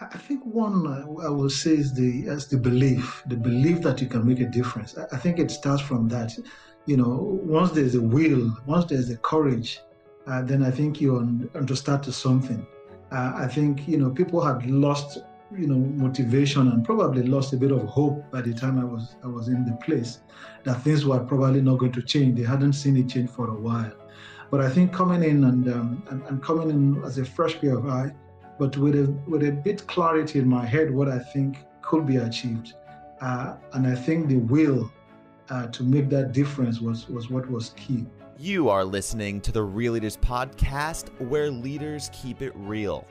I think one uh, I will say is the is the belief, the belief that you can make a difference. I think it starts from that. You know, once there's a will, once there's a courage, uh, then I think you understand to something. Uh, I think you know people had lost you know motivation and probably lost a bit of hope by the time I was I was in the place that things were probably not going to change. They hadn't seen it change for a while. But I think coming in and, um, and, and coming in as a fresh pair of eyes but with a with a bit clarity in my head what I think could be achieved, uh, and I think the will uh, to make that difference was was what was key. You are listening to the Real Leaders Podcast, where leaders keep it real.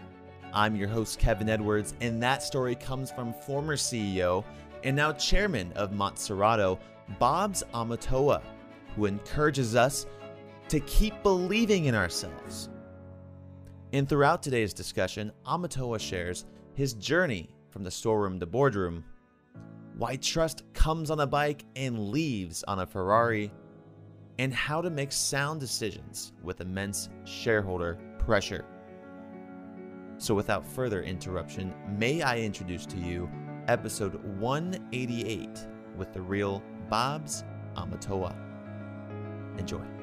I'm your host Kevin Edwards, and that story comes from former CEO and now chairman of Montserrato, Babs Omotowa, who encourages us to keep believing in ourselves and throughout today's discussion, Omotowa shares his journey from the storeroom to boardroom, why trust comes on a bike and leaves on a Ferrari, and how to make sound decisions with immense shareholder pressure. So, without further interruption, may I introduce to you episode 188 with the real Babs Omotowa. Enjoy.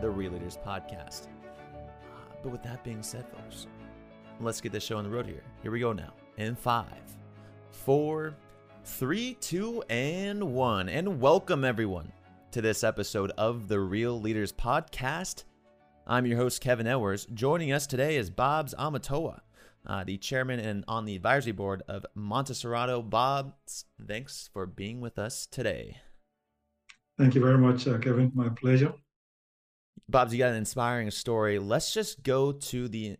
The Real Leaders Podcast. But with that being said, folks, let's get this show on the road here. Here we go now. In five, four, three, two, and one. And welcome everyone to this episode of the Real Leaders Podcast. I'm your host, Kevin Edwards. Joining us today is Babs Omotowa, uh, the chairman and on the advisory board of Montserrato. Bob, thanks for being with us today. Thank you very much, uh, Kevin. My pleasure. Babs, you got an inspiring story. Let's just go to the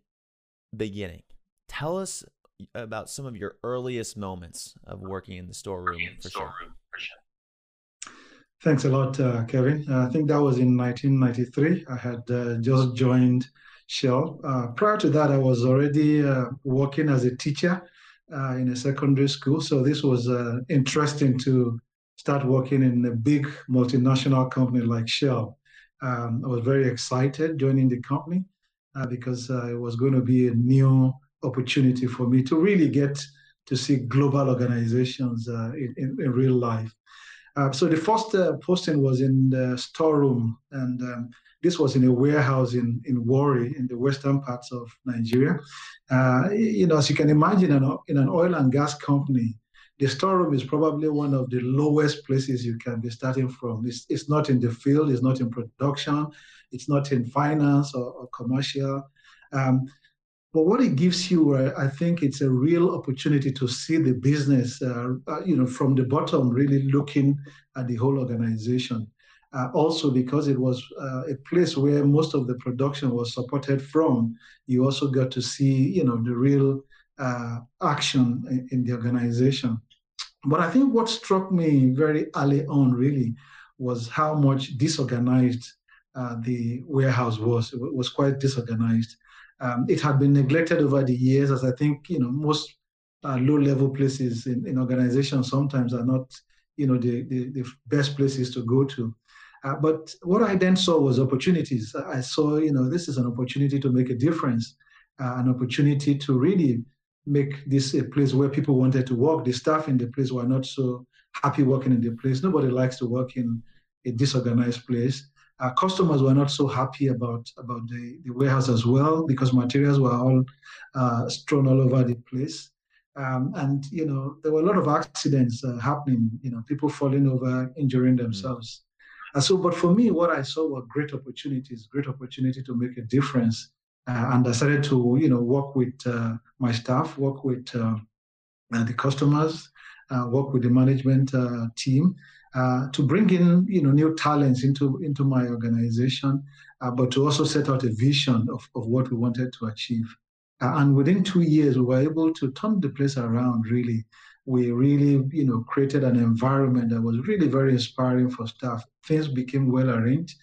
beginning. Tell us about some of your earliest moments of working in the storeroom. In the for, storeroom sure. for sure. Thanks a lot, uh, Kevin. Uh, I think that was in 1993. I had uh, just joined Shell. Uh, prior to that, I was already uh, working as a teacher uh, in a secondary school. So this was interesting to start working in a big multinational company like Shell. Um, I was very excited joining the company uh, because uh, it was going to be a new opportunity for me to really get to see global organizations uh, in, in, in, real life. Uh, so the first uh, posting was in the storeroom, and um, this was in a warehouse in, in Warri, in the western parts of Nigeria. Uh, you know, as you can imagine, in, in an oil and gas company, the storeroom is probably one of the lowest places you can be starting from. It's, it's not in the field, it's not in production, it's not in finance or, or commercial. Um, but what it gives you, uh, I think it's a real opportunity to see the business, uh, uh, you know, from the bottom, really looking at the whole organization. Uh, also, because it was uh, a place where most of the production was supported from, you also got to see, you know, the real uh, action in, in the organization. But I think what struck me very early on really was how much disorganized uh, the warehouse was. It was quite disorganized. Um, it had been neglected over the years, as I think you know most uh, low-level places in, in organizations sometimes are not you know the, the, the best places to go to. Uh, but what I then saw was opportunities. I saw you know this is an opportunity to make a difference, uh, an opportunity to really make this a place where people wanted to work. The staff in the place were not so happy working in the place. Nobody likes to work in a disorganized place. Our customers were not so happy about, about the, the warehouse as well because materials were all uh, strewn all over the place. Um, and you know there were a lot of accidents uh, happening. You know people falling over, injuring mm. themselves. Mm-hmm. And so, but for me, what I saw were great opportunities, great opportunity to make a difference and I started to, you know, work with uh, my staff, work with uh, the customers, work with the management team to bring in, you know, new talents into into my organization uh, but to also set out a vision of, of what we wanted to achieve. Uh, and within two years, we were able to turn the place around, really. We really, you know, created an environment that was really very inspiring for staff. Things became well arranged.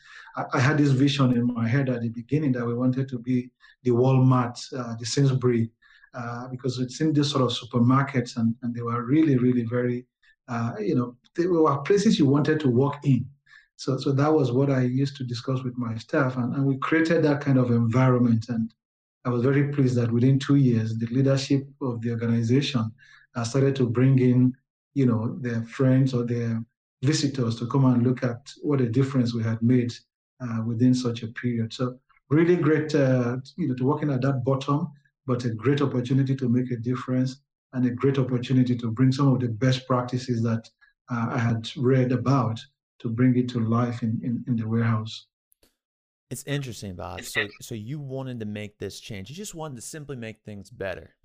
I, had this vision in my head at the beginning that we wanted to be the Walmart, uh, the Sainsbury, uh, because it's in this sort of supermarkets and, and they were really, really very, uh, you know, they were places you wanted to walk in. So, so that was what I used to discuss with my staff, and, and we created that kind of environment. And I was very pleased that within two years, the leadership of the organization started to bring in, you know, their friends or their visitors to come and look at what a difference we had made uh, within such a period. So, really great, uh, you know, to working at that bottom, but a great opportunity to make a difference and a great opportunity to bring some of the best practices that uh, I had read about to bring it to life in, in, in the warehouse. It's interesting, Bob. So, so you wanted to make this change. You just wanted to simply make things better.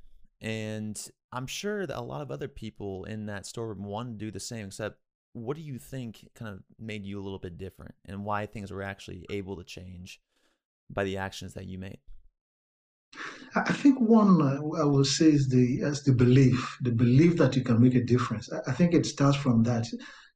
And I'm sure that a lot of other people in that storeroom wanted to do the same, except what do you think kind of made you a little bit different and why things were actually able to change by the actions that you made? I think one uh, I will say is the is the belief, the belief that you can make a difference. I think it starts from that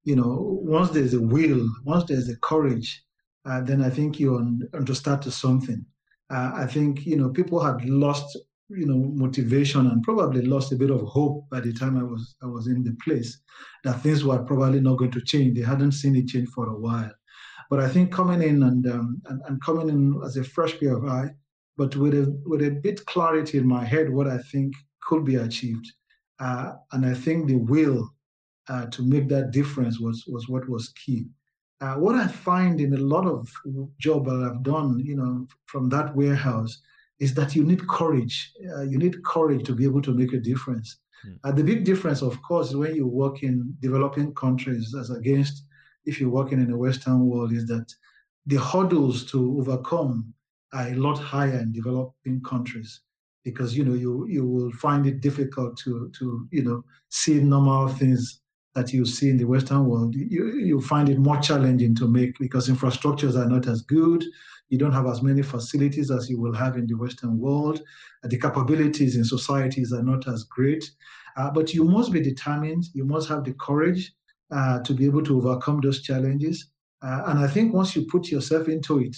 you know, once there's a will, once there's a courage, uh, then I think you on, to start to something. Uh, I think you know people had lost you know motivation and probably lost a bit of hope by the time I was I was in the place that things were probably not going to change. They hadn't seen it change for a while, but I think coming in and um, and, and coming in as a fresh pair of eye, but with a with a bit clarity in my head what I think could be achieved, uh, and I think the will uh, to make that difference was was what was key. Uh, what I find in a lot of job that I've done, you know, from that warehouse, is that you need courage. Uh, you need courage to be able to make a difference. Mm. the big difference, of course, when you work in developing countries as against if you're working in the Western world, is that the hurdles to overcome are a lot higher in developing countries because you know you you will find it difficult to to you know see normal things that you see in the Western world, you, you find it more challenging to make because infrastructures are not as good. You don't have as many facilities as you will have in the Western world. The capabilities in societies are not as great. Uh, but you must be determined, you must have the courage uh, to be able to overcome those challenges. Uh, and I think once you put yourself into it,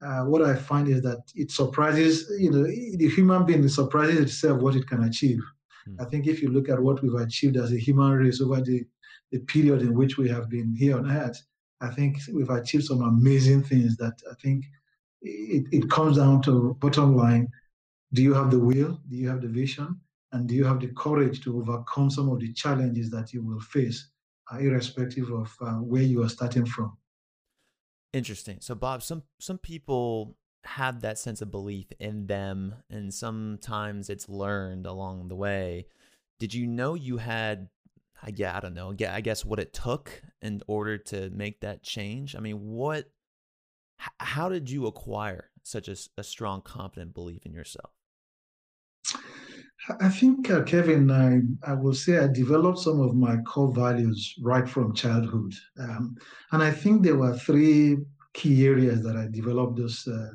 uh, what I find is that it surprises, you know, the human being surprises itself what it can achieve. Hmm. I think if you look at what we've achieved as a human race over the the period in which we have been here on earth, I think we've achieved some amazing things that I think it, it comes down to bottom line. Do you have the will? Do you have the vision? And do you have the courage to overcome some of the challenges that you will face, uh, irrespective of uh, where you are starting from? Interesting. So, Bob, some some people have that sense of belief in them, and sometimes it's learned along the way. Did you know you had I, yeah, I don't know. Yeah, I guess what it took in order to make that change. I mean, what, how did you acquire such a, a strong, confident belief in yourself? I think, uh, Kevin, I, I will say I developed some of my core values right from childhood. Um, and I think there were three key areas that I developed those uh,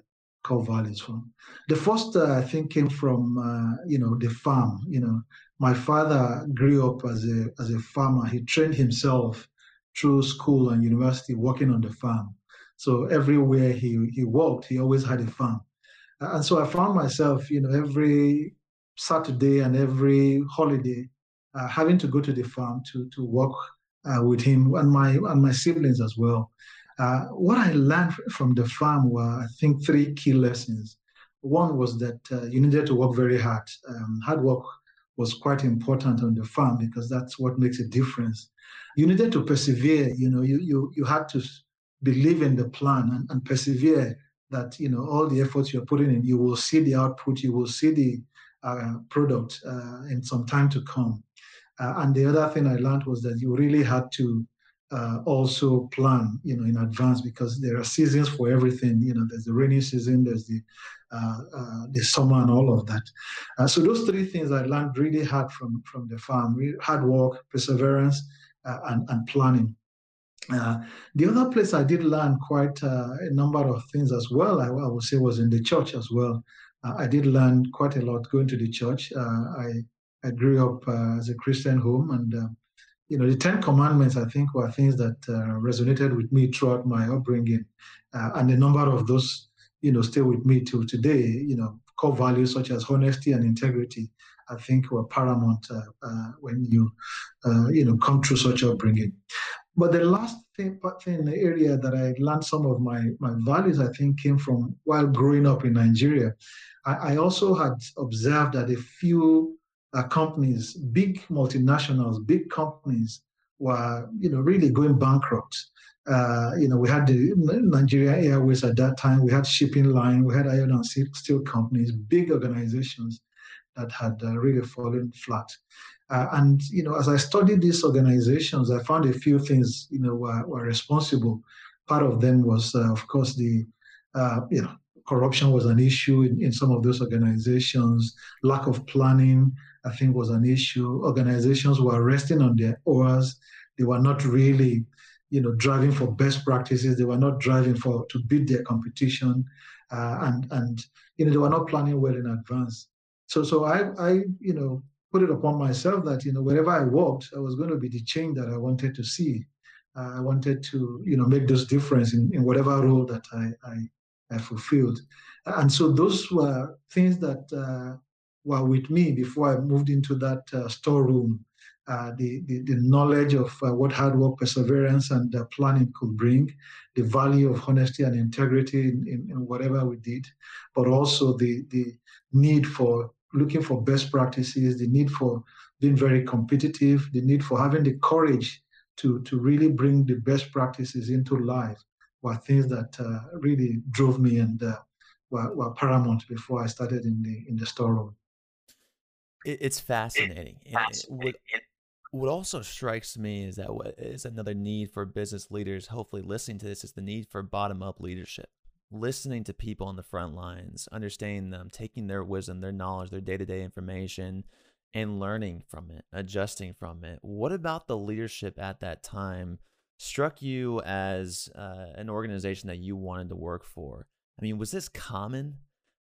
core values from. The first, uh, I think, came from, uh, you know, the farm. You know, my father grew up as a as a farmer. He trained himself through school and university working on the farm. So everywhere he he walked, he always had a farm. And so I found myself, you know, every Saturday and every holiday, uh, having to go to the farm to to work uh, with him and my and my siblings as well. Uh, what I learned from the farm were, I think, three key lessons. One was that uh, you needed to work very hard. Um, hard work was quite important on the farm because that's what makes a difference. You needed to persevere. You know, you you you had to believe in the plan and, and persevere. That you know all the efforts you're putting in, you will see the output. You will see the uh, product uh, in some time to come. Uh, and the other thing I learned was that you really had to uh, also plan, you know, in advance because there are seasons for everything. You know, there's the rainy season, there's the uh, uh, the summer, and all of that. So those three things I learned really hard from from the farm: hard work, perseverance, and and planning. Uh, the other place I did learn quite uh, a number of things as well, I, I, would say, was in the church as well. Uh, I did learn quite a lot going to the church. Uh, I I grew up uh, as a Christian home, and uh, you know the Ten Commandments I think were things that resonated with me throughout my upbringing, and a number of those you know stay with me till today. You know core values such as honesty and integrity. I think were paramount when you you know come through such upbringing. But the last thing, thing the area that I learned some of my, my values, I think, came from while growing up in Nigeria. I, I also had observed that a few uh, companies, big multinationals, big companies, were you know really going bankrupt. Uh, you know, we had the Nigeria Airways at that time. We had shipping line. We had iron and steel companies, big organizations that had uh, really fallen flat. Uh, and you know, as I studied these organizations, I found a few things you know were, were responsible. Part of them was, uh, of course, the uh, you know corruption was an issue in, in some of those organizations. Lack of planning, I think, was an issue. Organizations were resting on their oars. They were not really, you know, driving for best practices. They were not driving for to beat their competition, uh, and and you know they were not planning well in advance. So so I I you know put it upon myself that you know wherever I walked, I was going to be the change that I wanted to see. Uh, I wanted to you know make this difference in, in whatever role that I, I, I fulfilled, and so those were things that uh, were with me before I moved into that uh, storeroom. Uh, the, the, the knowledge of uh, what hard work, perseverance, and planning could bring, the value of honesty and integrity in, in, in whatever we did, but also the the need for looking for best practices, the need for being very competitive, the need for having the courage to, to really bring the best practices into life were things that uh, really drove me and uh, were, were paramount before I started in the in the storeroom. It's fascinating. what, what also strikes me is that what is another need for business leaders, hopefully listening to this, is the need for bottom up leadership listening to people on the front lines, understanding them, taking their wisdom, their knowledge, their day to day information, and learning from it, adjusting from it. What about the leadership at that time struck you as uh, an organization that you wanted to work for? I mean, was this common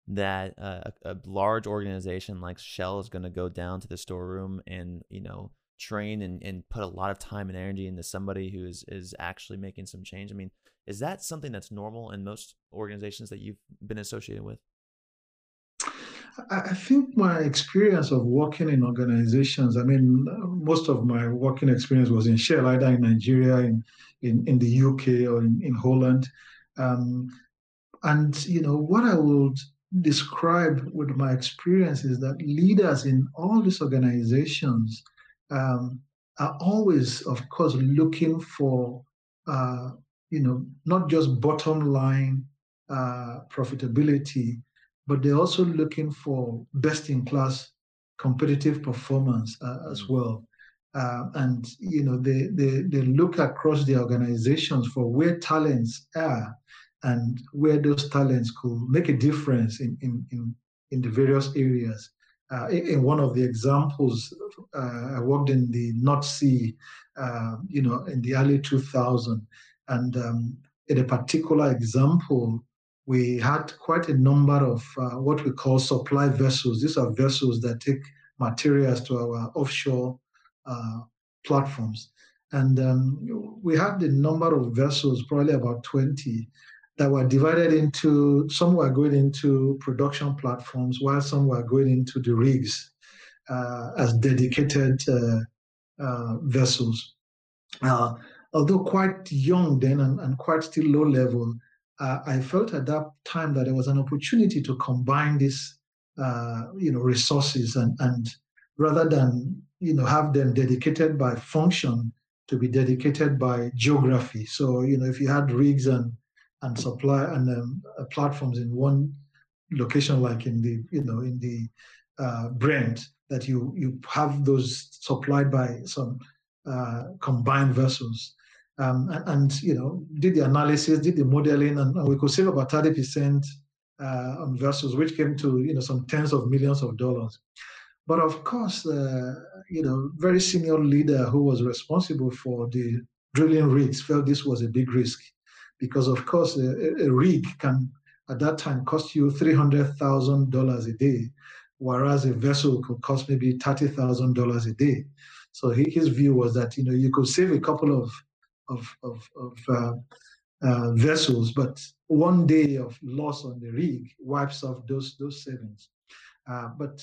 that uh, a, a large organization like Shell is going to go down to the storeroom and, you know, train and, and put a lot of time and energy into somebody who is, is actually making some change? I mean, is that something that's normal in most organizations that you've been associated with? I think my experience of working in organizations, I mean, most of my working experience was in Shell, either in Nigeria, in, in, in the UK, or in, in Holland. Um, and, you know, what I would describe with my experience is that leaders in all these organizations um, are always, of course, looking for uh, you know, not just bottom line uh, profitability, but they're also looking for best in class competitive performance uh, as mm. well. Uh, and you know they, they they look across the organizations for where talents are and where those talents could make a difference in in in, in the various areas. Uh, in one of the examples, uh, I worked in the North Sea, uh, you know, in the early 2000s, and um, in a particular example, we had quite a number of uh, what we call supply vessels. These are vessels that take materials to our offshore uh, platforms. And um, we had the number of vessels, probably about 20, that were divided into some were going into production platforms, while some were going into the rigs uh, as dedicated uh, uh, vessels. Although quite young then and, and quite still low level, uh, I felt at that time that there was an opportunity to combine these, uh, you know, resources and, and rather than, you know, have them dedicated by function to be dedicated by geography. So, you know, if you had rigs and, and supply and um, uh, platforms in one location, like in the, you know, in the uh, Brent, that you, you have those supplied by some uh, combined vessels um, and, and, you know did the analysis, did the modeling, and, and we could save about thirty percent uh, on vessels, which came to you know some tens of millions of dollars. But of course, uh, you know, very senior leader who was responsible for the drilling rigs felt this was a big risk because, of course, a, a rig can at that time cost you $300,000 a day, whereas a vessel could cost maybe $30,000 a day. So his view was that you know you could save a couple of of of, of uh, uh, vessels, but one day of loss on the rig wipes off those those savings. Uh, but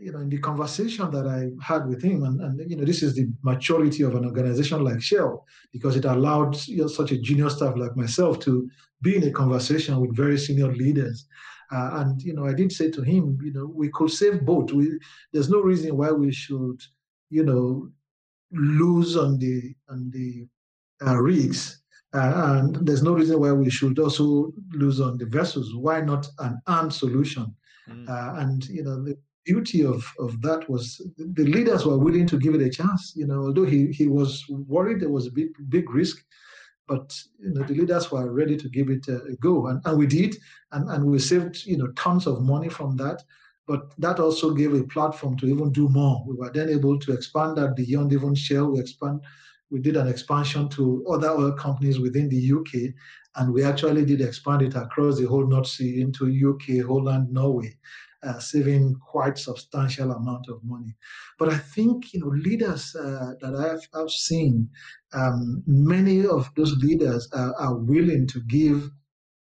you know, in the conversation that I had with him, and, and you know, this is the maturity of an organization like Shell, because it allowed you know, such a junior staff like myself to be in a conversation with very senior leaders. Uh, and you know, I did say to him, you know, we could save both. We, there's no reason why we should, you know, lose on the on the rigs uh, and there's no reason why we should also lose on the vessels. Why not an armed solution? Mm. Uh, and you know the beauty of of that was the leaders were willing to give it a chance. You know, although he he was worried there was a big big risk, but you know the leaders were ready to give it a, a go, and, and we did, and and we saved you know tons of money from that. But that also gave a platform to even do more. We were then able to expand that beyond even Shell. We expand we did an expansion to other oil companies within the UK, and we actually did expand it across the whole North Sea into UK, Holland, Norway, uh, saving quite substantial amount of money. But I think you know leaders uh, that I've, I've seen, um, many of those leaders are, are, willing to give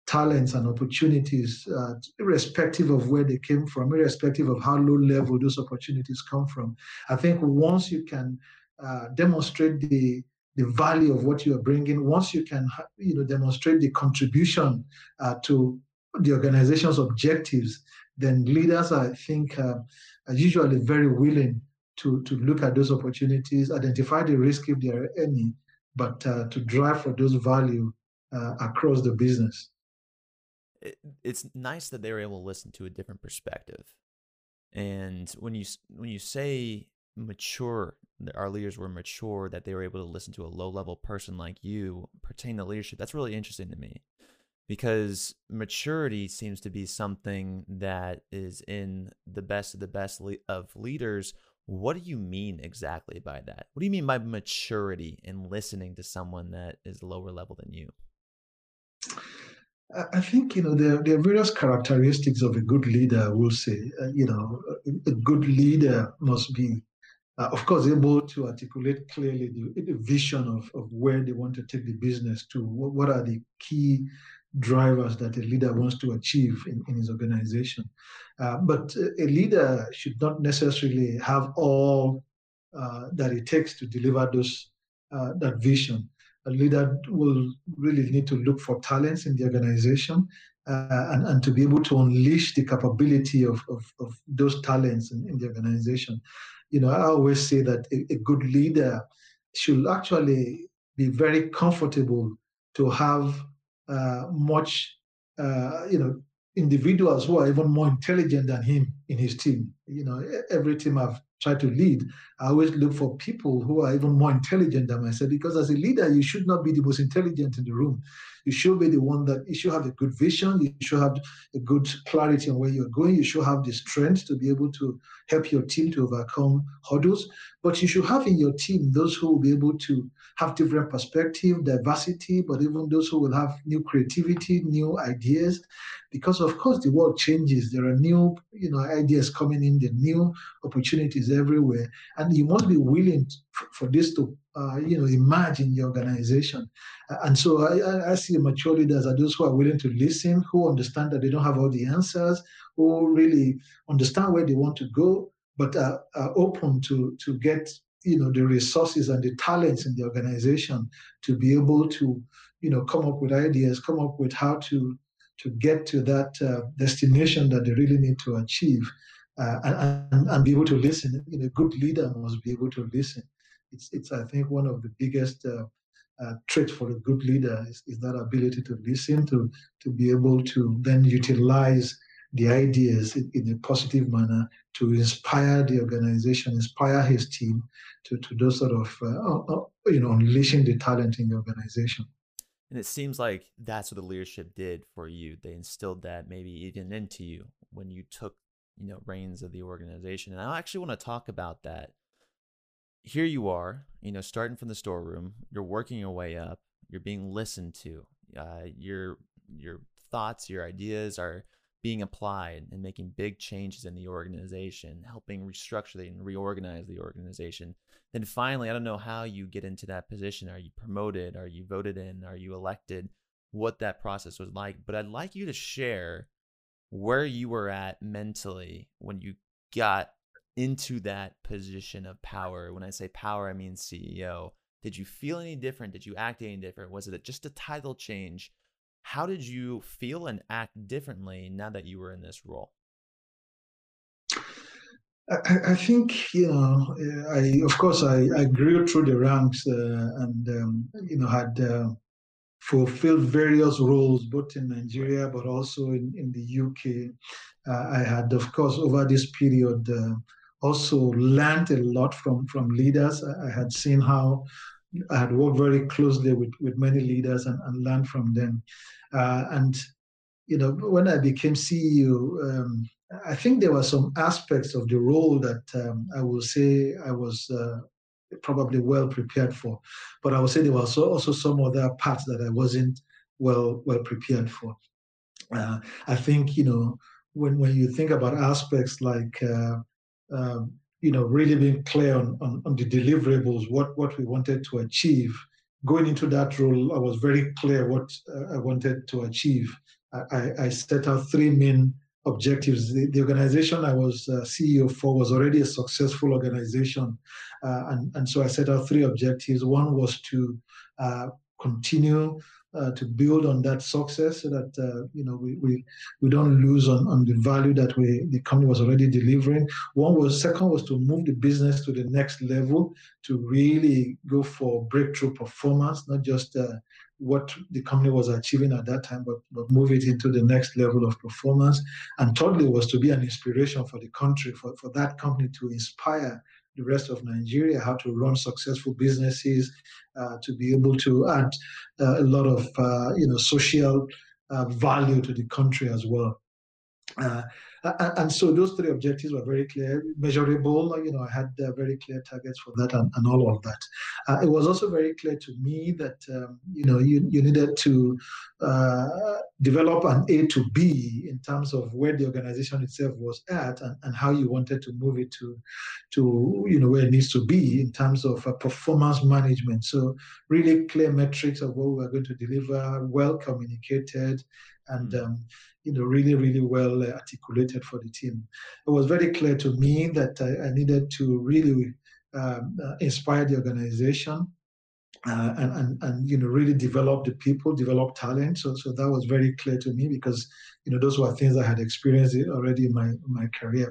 talents and opportunities, uh, irrespective of where they came from, irrespective of how low level those opportunities come from. I think once you can uh, demonstrate the the value of what you are bringing, once you can you know demonstrate the contribution uh, to the organization's objectives, then leaders, I think, uh, are usually very willing to to look at those opportunities, identify the risk if there are any, but uh, to drive for those value uh, across the business. It, it's nice that they're able to listen to a different perspective, and when you when you say mature our leaders were mature that they were able to listen to a low level person like you pertain to leadership that's really interesting to me. Because maturity seems to be something that is in the best of the best of leaders. What do you mean exactly by that? What do you mean by maturity in listening to someone that is lower level than you? I think you know there, there are various characteristics of a good leader. I will say, uh, you know, a good leader must be uh, of course, able to articulate clearly the, the, vision of, of where they want to take the business to. What, what are the key drivers that a leader wants to achieve in, in his organization? Uh, but a leader should not necessarily have all uh, that it takes to deliver those uh, that vision. A leader will really need to look for talents in the organization uh, and, and to be able to unleash the capability of, of, of those talents in, in, the organization. You know, I always say that a, a, good leader should actually be very comfortable to have uh, much, uh, you know, individuals who are even more intelligent than him in his team. You know, every team I've tried to lead, I always look for people who are even more intelligent than myself because as a leader, you should not be the most intelligent in the room. You should be the one that you should have a good vision. You should have a good clarity on where you're going. You should have the strength to be able to help your team to overcome hurdles. But you should have in your team those who will be able to have different perspective, diversity, but even those who will have new creativity, new ideas. Because of course the world changes. There are new, you know, ideas coming in, the new opportunities everywhere. And you must be willing for this to uh, you know, emerge in your organization. And so I, I see mature leaders are those who are willing to listen, who understand that they don't have all the answers, who really understand where they want to go, but are, are open to, to get, you know, the resources and the talents in the organization to be able to, you know, come up with ideas, come up with how to, to get to that uh, destination that they really need to achieve. Uh, and, and, be able to listen. You know, a good leader must be able to listen it's, it's I think, one of the biggest uh, uh, traits for a good leader is, is, that ability to listen, to, to be able to then utilize the ideas in, in, a positive manner to inspire the organization, inspire his team to, to do sort of, uh, uh, uh, you know, unleashing the talent in the organization. And it seems like that's what the leadership did for you. They instilled that maybe even into you when you took, you know, reins of the organization. And I actually want to talk about that here you are, you know, starting from the storeroom, you're working your way up, you're being listened to, uh, your your thoughts, your ideas are being applied and making big changes in the organization, helping restructure and reorganize the organization. Then finally, I don't know how you get into that position. Are you promoted? Are you voted in? Are you elected? What that process was like. But I'd like you to share where you were at mentally when you got into that position of power. When I say power, I mean CEO. Did you feel any different? Did you act any different? Was it just a title change? How did you feel and act differently now that you were in this role? I, I think you know, I of course I, I grew through the ranks uh, and um, you know had uh, fulfilled various roles both in Nigeria but also in, in the UK. Uh, I had of course over this period uh, also learned a lot from from leaders. I, I had seen how I had worked very closely with, with many leaders and, and learned from them. Uh, and, you know, when I became CEO, um, I think there were some aspects of the role that um, I will say I was uh, probably well prepared for. But I would say there was also some other parts that I wasn't well well prepared for. Uh, I think, you know, when, when you think about aspects like uh, um, you know, really being clear on, on, on, the deliverables, what, what we wanted to achieve. Going into that role, I was very clear what uh, I wanted to achieve. I, I, set out three main objectives. The, the organization I was uh, CEO for was already a successful organization. Uh, and, and so I set out three objectives. One was to uh, continue uh, to build on that success so that uh, you know we, we we don't lose on, on the value that we the company was already delivering. One was second was to move the business to the next level to really go for breakthrough performance, not just uh, what the company was achieving at that time, but, but move it into the next level of performance. And thirdly was to be an inspiration for the country, for, for that company to inspire the rest of Nigeria, how to run successful businesses, uh, to be able to add uh, a lot of uh, you know social uh, value to the country as well. Uh, and so those three objectives were very clear, measurable. You know, I had uh, very clear targets for that and, and all of that. Uh, it was also very clear to me that um, you know you, you needed to uh, develop an A to B in terms of where the organization itself was at and, and how you wanted to move it to to you know where it needs to be in terms of uh, performance management. So really clear metrics of what we are going to deliver, well communicated, and hmm. um, you know, really, really well uh, articulated for the team. It was very clear to me that I, I needed to really um, uh, inspire the organization uh, and, and, and, you know, really develop the people, develop talent. So, so that was very clear to me because, you know, those were things I had experienced already in my, my career.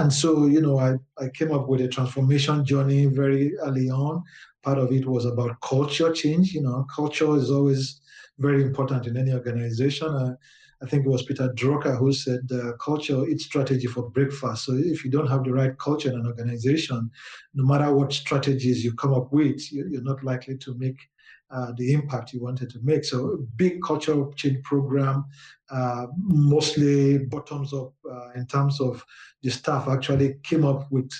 And so, you know, I, I came up with a transformation journey very early on. Part of it was about culture change. You know, culture is always very important in any organization. Uh, I think it was Peter Drucker who said uh, culture eats strategy for breakfast. So if you don't have the right culture in an organization, no matter what strategies you come up with, you're not likely to make uh, the impact you wanted to make. So big cultural change program, uh, mostly bottoms up uh, in terms of the staff actually came up with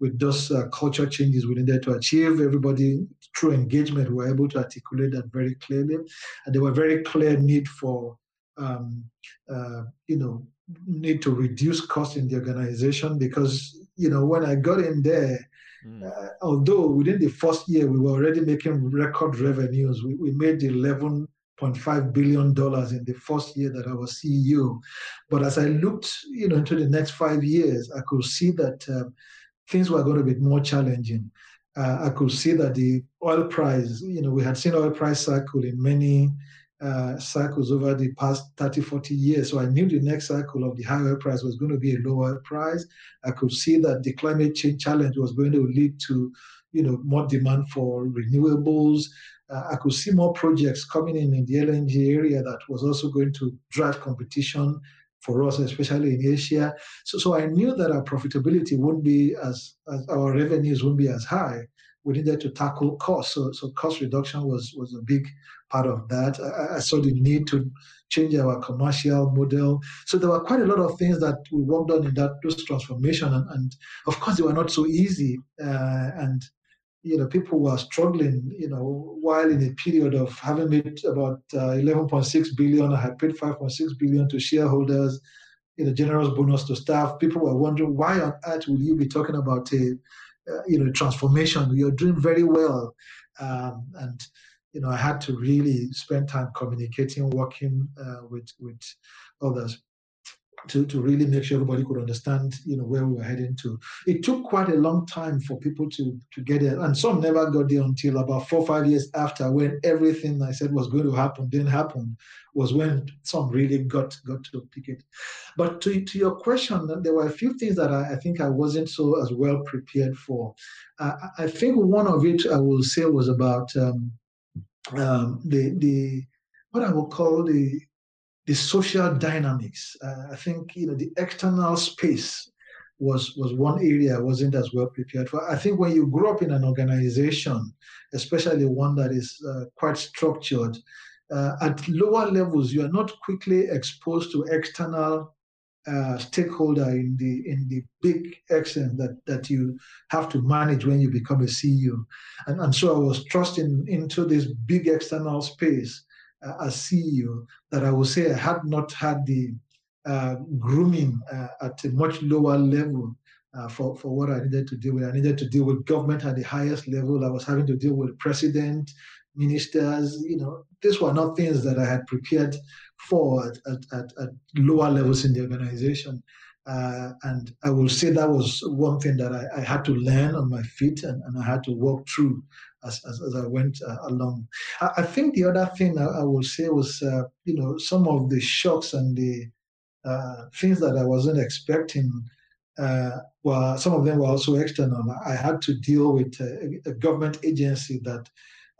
with those uh, culture changes we needed to achieve. Everybody through engagement were able to articulate that very clearly, and there were very clear need for um, uh, you know, need to reduce costs in the organization because, you know, when I got in there, mm. uh, although within the first year we were already making record revenues, we, we made 11.5 billion dollars in the first year that I was CEO. But as I looked, you know, into the next five years, I could see that uh, things were going to be more challenging. Uh, I could see that the oil price, you know, we had seen oil price cycle in many uh, cycles over the past 30, 40 years. So I knew the next cycle of the higher price was going to be a lower price. I could see that the climate change challenge was going to lead to, you know, more demand for renewables. Uh, I could see more projects coming in in the LNG area that was also going to drive competition for us, especially in Asia. So, so I knew that our profitability wouldn't be as, as our revenues wouldn't be as high we needed to tackle cost. So, so cost reduction was was a big part of that. I, I, saw the need to change our commercial model. So there were quite a lot of things that we worked on in that those transformation, and, and of course they were not so easy. Uh, and you know, people were struggling, you know, while in a period of having made about uh, 11.6 billion, I had paid 5.6 billion to shareholders, you know, generous bonus to staff. People were wondering why on earth will you be talking about a, uh, you know, transformation? You're doing very well, um, and you know, I had to really spend time communicating, working uh, with with others to, to really make sure everybody could understand, you know, where we were heading to. It took quite a long time for people to to get there, and some never got there until about four five years after, when everything I said was going to happen didn't happen, was when some really got got to pick it. But to, to your question, there were a few things that I, I think I wasn't so as well prepared for. Uh, I think one of it I will say was about um, um, the the what I will call the the social dynamics. Uh, I think you know the external space was was one area I wasn't as well prepared for. I think when you grow up in an organization, especially one that is uh, quite structured, uh, at lower levels you are not quickly exposed to external uh, stakeholder in the in the big action that that you have to manage when you become a CEO, and and so I was trusting into this big external space uh, as CEO that I would say I had not had the uh, grooming uh, at a much lower level uh, for, for what I needed to deal with. I needed to deal with government at the highest level. I was having to deal with president, ministers. You know, these were not things that I had prepared for at, at, at, lower levels in the organization. Uh, and I will say that was one thing that I, I had to learn on my feet and, and, I had to walk through as, as, as I went uh, along. I, I, think the other thing I, I will say was, uh, you know, some of the shocks and the uh, things that I wasn't expecting. Uh, well, some of them were also external. I had to deal with a, a government agency that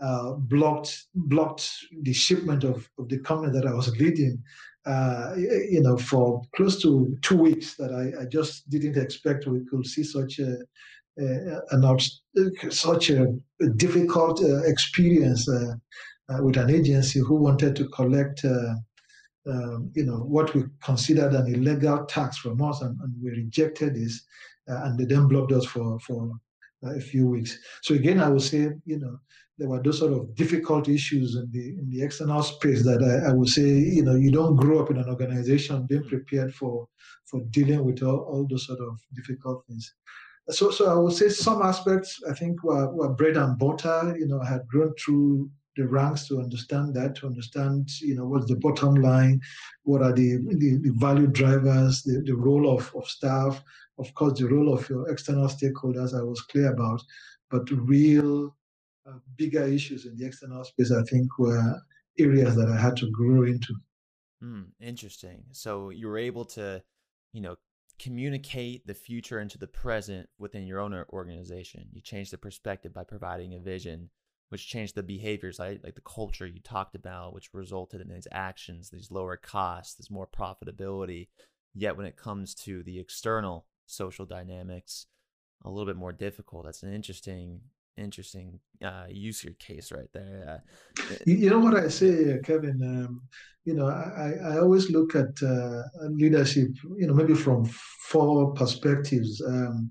uh, blocked blocked the shipment of, of the company that I was leading uh, you know, for close to two weeks that I, I, just didn't expect we could see such a, a an such a, difficult uh, experience uh, uh, with an agency who wanted to collect, um, you know, what we considered an illegal tax from us, and, and we rejected this, and they then blocked us for for a few weeks. So again, I would say, you know, there were those sort of difficult issues in the in the external space that I, I, would say, you know, you don't grow up in an organization being hmm. prepared for for dealing with all, all those sort of difficult things. So so I would say some aspects I think were, were bread and butter. You know, I had grown through the ranks to understand that, to understand, you know, what's the bottom line, what are the, the, the value drivers, the, the role of, of staff, of course, the role of your external stakeholders, I was clear about, but real uh, bigger issues in the external space, I think, were areas that I had to grow into. Mm, interesting. So you were able to, you know, communicate the future into the present within your own organization. You changed the perspective by providing a vision, which changed the behaviors, right? like the culture you talked about, which resulted in these actions, these lower costs, this more profitability. Yet when it comes to the external social dynamics, a little bit more difficult. That's an interesting interesting uh, use your case right there. Uh, you know what I say, Kevin. Um, you know, I, I always look at uh, leadership. You know, maybe from four perspectives. Um,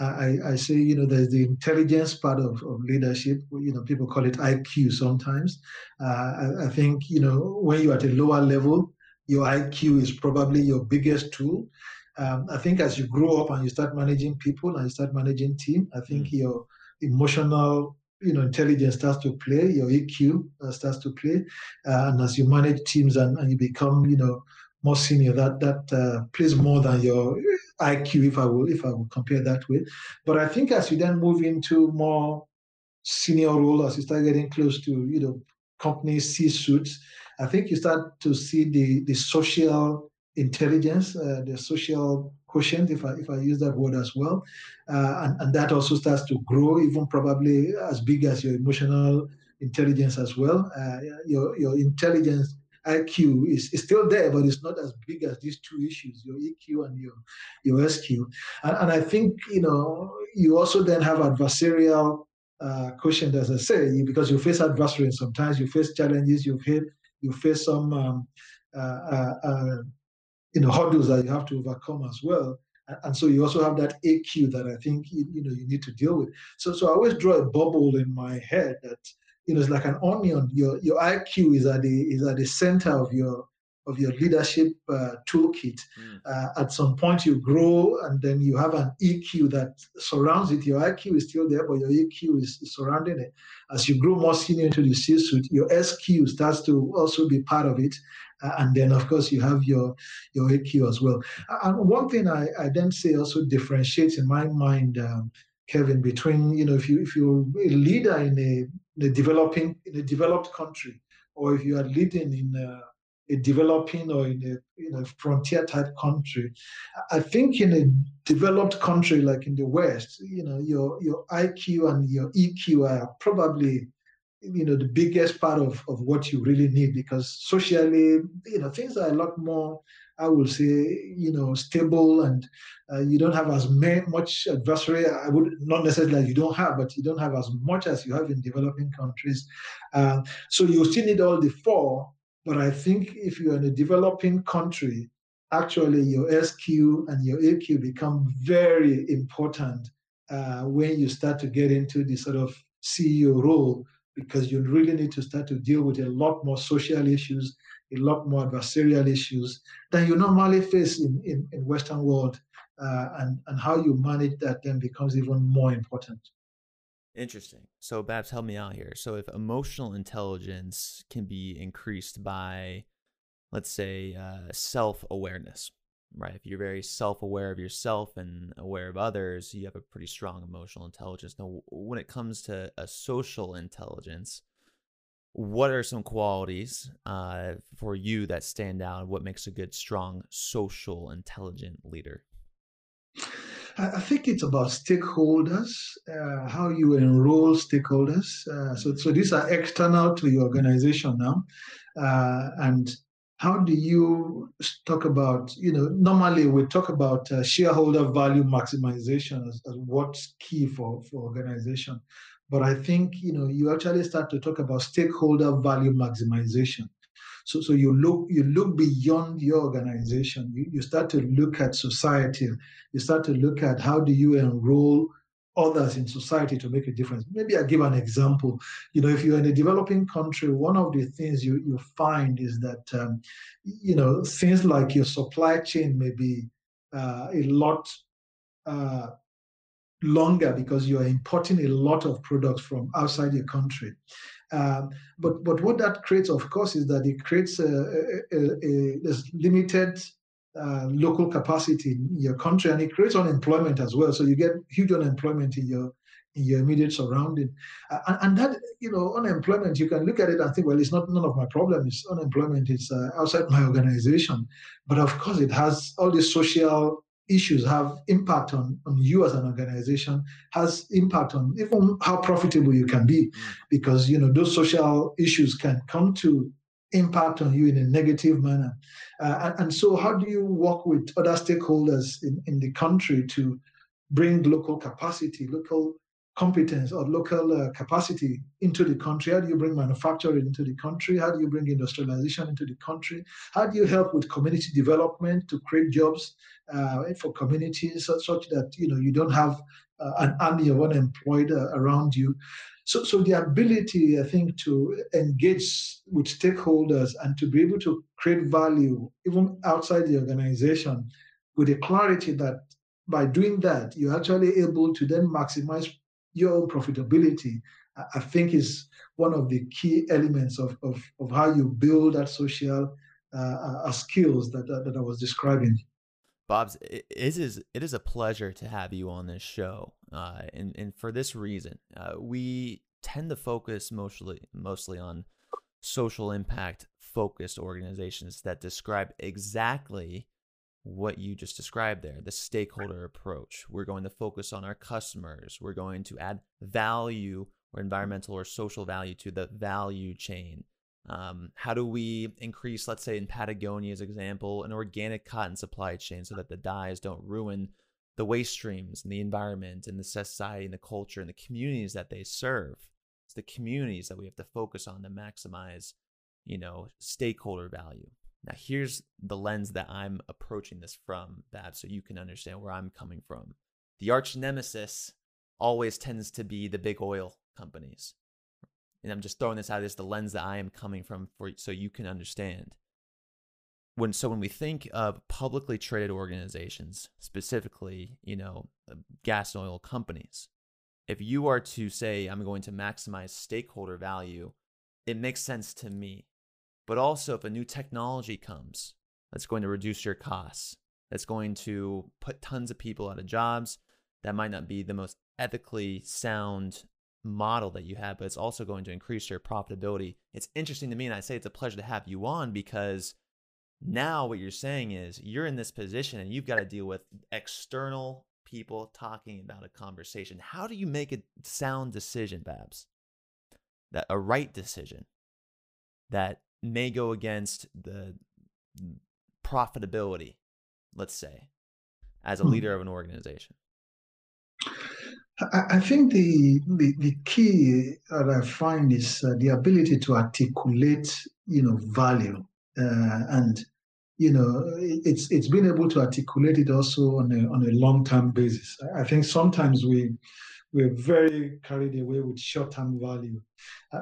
I, I say, you know, there's the intelligence part of, of leadership. You know, people call it IQ sometimes. Uh, I, I think, you know, when you're at a lower level, your IQ is probably your biggest tool. Um, I think as you grow up and you start managing people and you start managing team, I think mm. your emotional you know intelligence starts to play your eq uh, starts to play. Uh, and as you manage teams and, and, you become you know more senior that that uh, plays more than your iq if i will if i will compare that way. But i think as you then move into more senior role as you start getting close to you know company c suits i think you start to see the the social intelligence uh, the social quotient, if I, if I use that word as well. Uh, and, and that also starts to grow, even probably as big as your emotional intelligence as well. Uh, your, your intelligence IQ is, is still there, but it's not as big as these two issues, your EQ and your, your SQ. And, and I think, you know, you also then have adversarial uh, quotient, as I say, because you face adversary and sometimes you face challenges, you face, you face some um, uh, uh, uh you know hurdles that you have to overcome as well. and so you also have that AQ that I think you, you know you need to deal with. So so I always draw a bubble in my head that you know it's like an onion. Your your IQ is at the is at the center of your of your leadership uh, toolkit. Mm. Uh, at some point, you grow, and then you have an EQ that surrounds it. Your IQ is still there, but your EQ is, is surrounding it. As you grow more senior into the C-suite, your SQ starts to also be part of it, and then of course you have your your AQ as well. And one thing I, I then say also differentiates in my mind. Um, Kevin, between you know, if you if you're a leader in a, in a developing in a developed country, or if you are leading in a, a developing or in a, in a frontier type country. I think in a developed country like in the West, you know, your your IQ and your EQ are probably you know the biggest part of, of what you really need because socially you know things are a lot more i will say you know stable and uh, you don't have as much adversary. I would not necessarily like you don't have but you don't have as much as you have in developing countries. Uh, so you still need all the four but I think if you're in a developing country, actually your SQ and your AQ become very important uh, when you start to get into the sort of CEO role because you really need to start to deal with a lot more social issues, a lot more adversarial issues than you normally face in, in, in Western world. Uh, and, and how you manage that then becomes even more important. Interesting. So, Babs, help me out here. So, if emotional intelligence can be increased by, let's say, uh, self awareness, right? If you're very self aware of yourself and aware of others, you have a pretty strong emotional intelligence. Now, when it comes to a social intelligence, what are some qualities uh, for you that stand out? What makes a good, strong, social, intelligent leader? I think it's about stakeholders, uh, how you enroll stakeholders. Uh, so, so these are external to your organization now. Uh, and how do you talk about, you know, normally we talk about uh, shareholder value maximization as, as what's key for, for organization. But I think, you know, you actually start to talk about stakeholder value maximization. So, so you look you look beyond your organization. You, you start to look at society. You start to look at how do you enroll others in society to make a difference. Maybe I give an example. You know, if you're in a developing country, one of the things you, you find is that, um, you know, things like your supply chain may be uh, a lot uh, longer because you are importing a lot of products from outside your country. Um, but but what that creates, of course, is that it creates a, a, a, a limited uh, local capacity in your country, and it creates unemployment as well. So you get huge unemployment in your in your immediate surrounding, uh, and, and, that you know unemployment, you can look at it and think, well, it's not none of my problem. It's unemployment It's uh, outside my organization, but of course, it has all these social issues have impact on, on you as an organization has impact on even how profitable you can be mm. because you know those social issues can come to impact on you in a negative manner uh, and, and, so how do you work with other stakeholders in, in the country to bring local capacity local competence or local uh, capacity into the country? How do you bring manufacturing into the country? How do you bring industrialization into the country? How do you help with community development to create jobs uh, for communities such, such, that you know you don't have an army of unemployed uh, around you? So, so the ability, I think, to engage with stakeholders and to be able to create value even outside the organization with a clarity that by doing that, you're actually able to then maximize your own profitability, I think is one of the key elements of, of, of how you build that social uh, uh, skills that, that, that I was describing. Babs, it is it is a pleasure to have you on this show, uh, and and for this reason, uh, we tend to focus mostly mostly on social impact focused organizations that describe exactly what you just described there the stakeholder approach. We're going to focus on our customers. We're going to add value or environmental or social value to the value chain. Um, how do we increase, let's say in Patagonia's example, an organic cotton supply chain so that the dyes don't ruin the waste streams and the environment and the society and the culture and the communities that they serve? It's the communities that we have to focus on to maximize, you know, stakeholder value. Now, here's the lens that I'm approaching this from, Bab, so you can understand where I'm coming from. The arch nemesis always tends to be the big oil companies. And I'm just throwing this out as the lens that I am coming from for so you can understand. When so when we think of publicly traded organizations, specifically, you know, uh, gas and oil companies, if you are to say I'm going to maximize stakeholder value, it makes sense to me. But also if a new technology comes that's going to reduce your costs, that's going to put tons of people out of jobs, that might not be the most ethically sound model that you have, but it's also going to increase your profitability. It's interesting to me, and I say it's a pleasure to have you on because now what you're saying is you're in this position and you've got to deal with external people talking about a conversation. How do you make a sound decision, Babs? That a right decision that may go against the profitability, let's say, as a hmm. leader of an organization? I think the, the, the key that I find is uh, the ability to articulate, you know, value, uh, and you know, it's it's been able to articulate it also on a on a long term basis. I think sometimes we we're very carried away with short term value,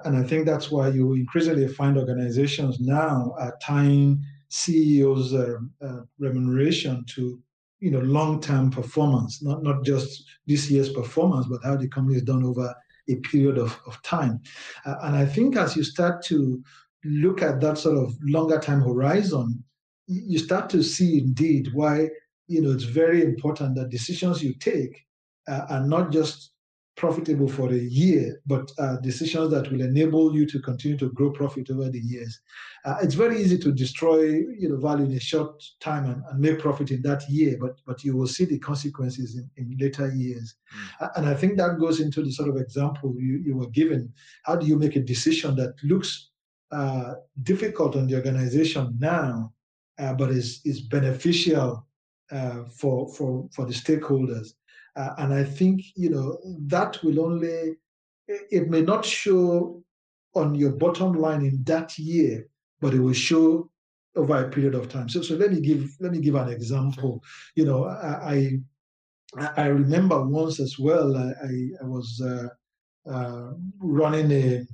and I think that's why you increasingly find organizations now are tying CEOs' uh, uh, remuneration to you know long-term performance, not not just this year's performance, but how the company has done over a period of, of time. Uh, and I think as you start to look at that sort of longer time horizon, you start to see indeed why you know it's very important that decisions you take uh, are not just profitable for a year, but uh, decisions that will enable you to continue to grow profit over the years. Uh, it's very easy to destroy you know, value in a short time and, and, make profit in that year, but, but you will see the consequences in, in later years. Mm. and I think that goes into the sort of example you, you were given. How do you make a decision that looks uh, difficult on the organization now, uh, but is, is beneficial uh, for, for, for the stakeholders? Uh, and I think, you know, that will only, it may not show on your bottom line in that year, but it will show over a period of time. So, so let me give let me give an example. You know, I I, remember once as well. I, I was uh, uh, running a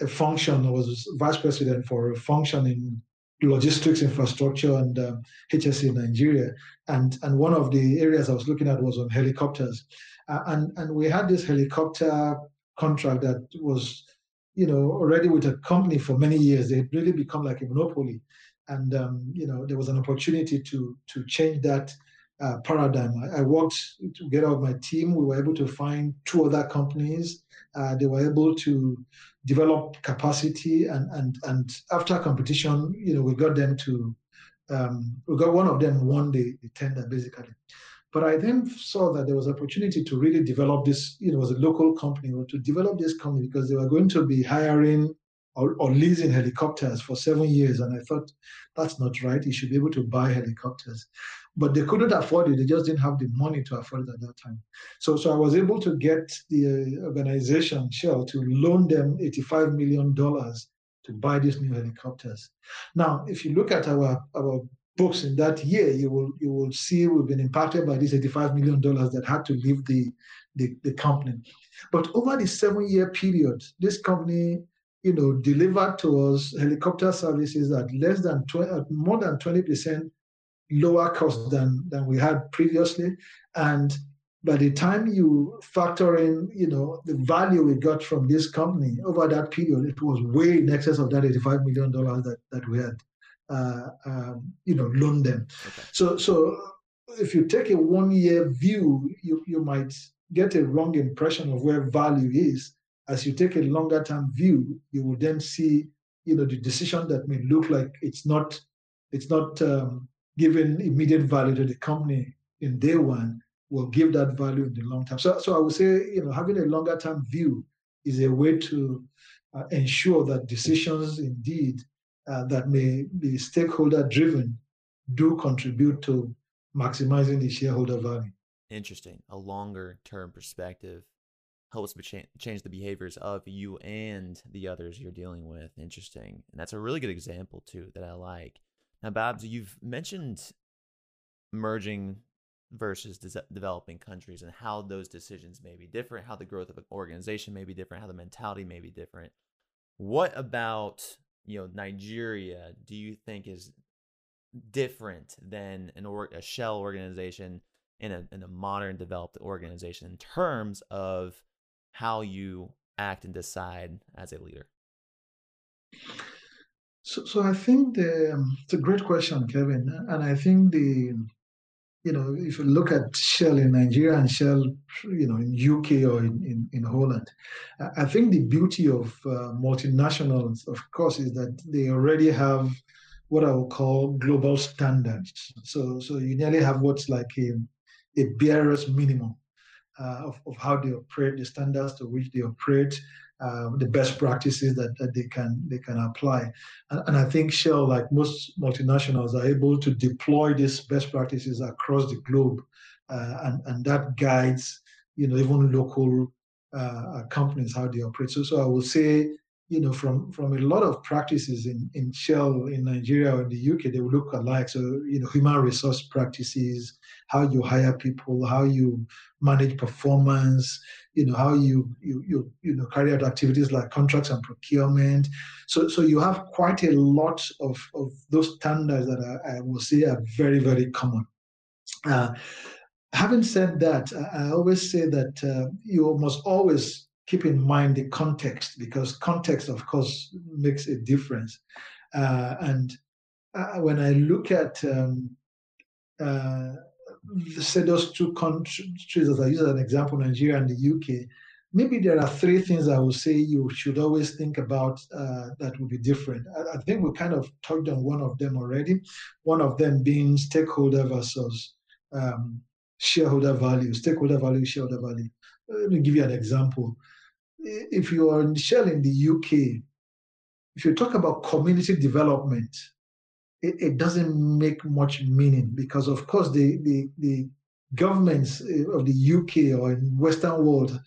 a function. I was vice president for a function in logistics infrastructure and um, HSE in Nigeria. And, and one of the areas I was looking at was on helicopters. Uh, and, and we had this helicopter contract that was, you know, already with a company for many years. They had really become like a monopoly. And, um, you know, there was an opportunity to, to change that uh, paradigm. I, I, worked together with my team. We were able to find two other companies. Uh, they were able to develop capacity, and and and after competition, you know, we got them to, um, we got one of them won the, the tender basically. But I then saw that there was opportunity to really develop this. You know, it was a local company, to develop this company because they were going to be hiring or, or leasing helicopters for seven years. And I thought, that's not right. You should be able to buy helicopters. But they couldn't afford it. They just didn't have the money to afford it at that time. So, so I was able to get the uh, organization, Shell, to loan them $85 million to buy these new helicopters. Now, if you look at our, our books in that year, you will you will see we've been impacted by this $85 million that had to leave the, the, the company. But over the seven-year period, this company you know, delivered to us helicopter services at less than 20, at more than 20% lower cost than, than we had previously. And by the time you factor in, you know, the value we got from this company over that period, it was way in excess of that $85 million that, that we had, uh, um, you know, loaned them. Okay. So, so if you take a one-year view, you, you might get a wrong impression of where value is as you take a longer term view, you will then see, you know, the decision that may look like it's not, it's not um, giving immediate value to the company in day one will give that value in the long term. So, so I would say, you know, having a longer term view is a way to uh, ensure that decisions indeed uh, that may be stakeholder driven do contribute to maximizing the shareholder value. Interesting. A longer term perspective helps cha- change the behaviors of you and the others you're dealing with. Interesting. And that's a really good example, too, that I like. Now, Babs, you've mentioned merging versus de- developing countries and how those decisions may be different, how the growth of an organization may be different, how the mentality may be different. What about you know Nigeria? Do you think is different than an or- a shell organization in a in a modern developed organization in terms of how you act and decide as a leader? So, so I think the, um, it's a great question, Kevin, and I think the you know, if you look at Shell in Nigeria and Shell, you know, in UK or in, in, in Holland, I think the beauty of uh, multinationals, of course, is that they already have what I would call global standards. So, so you nearly have what's like a, a barest minimum uh, of, of how they operate, the standards to which they operate, um, the best practices that, that they can they can apply. And, and, I think Shell, like most multinationals, are able to deploy these best practices across the globe, uh, and and that guides you know even local uh, companies how they operate. So so I will say you know, from from a lot of practices in, in Shell in Nigeria or in the UK, they look alike. So, you know, human resource practices, how you hire people, how you manage performance, you know, how you you you you know carry out activities like contracts and procurement. So so you have quite a lot of, of those standards that I, I will say are very, very common. Uh, having said that, I, I always say that uh, you must always keep in mind the context because context, of course, makes a difference. Uh, and uh, when I look at, um, uh, say, those two countries as I use as an example, Nigeria and the UK, maybe there are three things I would say you should always think about uh, that would be different. I, I, think we kind of touched on one of them already. One of them being stakeholder versus um, shareholder value, stakeholder value, shareholder value. Let me give you an example if you are in Shell in the UK, if you talk about community development, it, it, doesn't make much meaning because, of course, the, the, the governments eh, of the UK or in Western world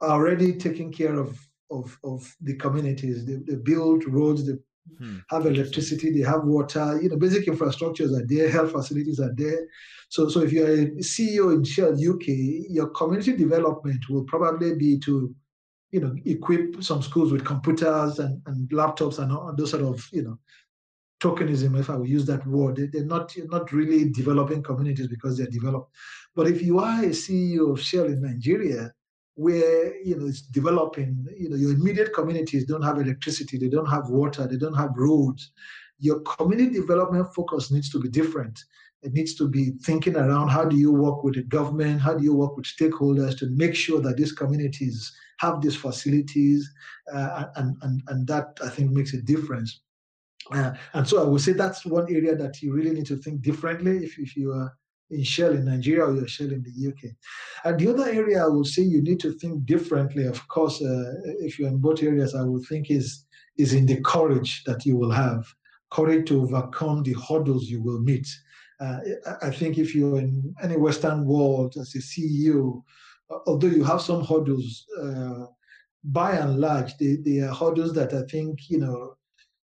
are already taking care of, of, of the communities. They, they build roads, they hmm. have electricity, they have water, you know, basic infrastructures are there, health facilities are there. So, so if you're a CEO in Shell UK, your community development will probably be to you know, equip some schools with computers and, and laptops and all those sort of, you know, tokenism, if I will use that word. They, are not not really developing communities because they're developed. But if you are a CEO of Shell in Nigeria, where you know it's developing, you know, your immediate communities don't have electricity, they don't have water, they don't have roads. Your community development focus needs to be different. It needs to be thinking around how do you work with the government, how do you work with stakeholders to make sure that these communities have these facilities, uh, and, and, and that I think makes a difference. Uh, and so I would say that's one area that you really need to think differently if, if you are in Shell in Nigeria or you're Shell in the UK. And the other area I would say you need to think differently, of course, uh, if you're in both areas, I would think is, is in the courage that you will have, courage to overcome the hurdles you will meet. Uh, I think if you're in any Western world as a CEO, although you have some hurdles, uh, by and large, they, they are hurdles that I think, you know,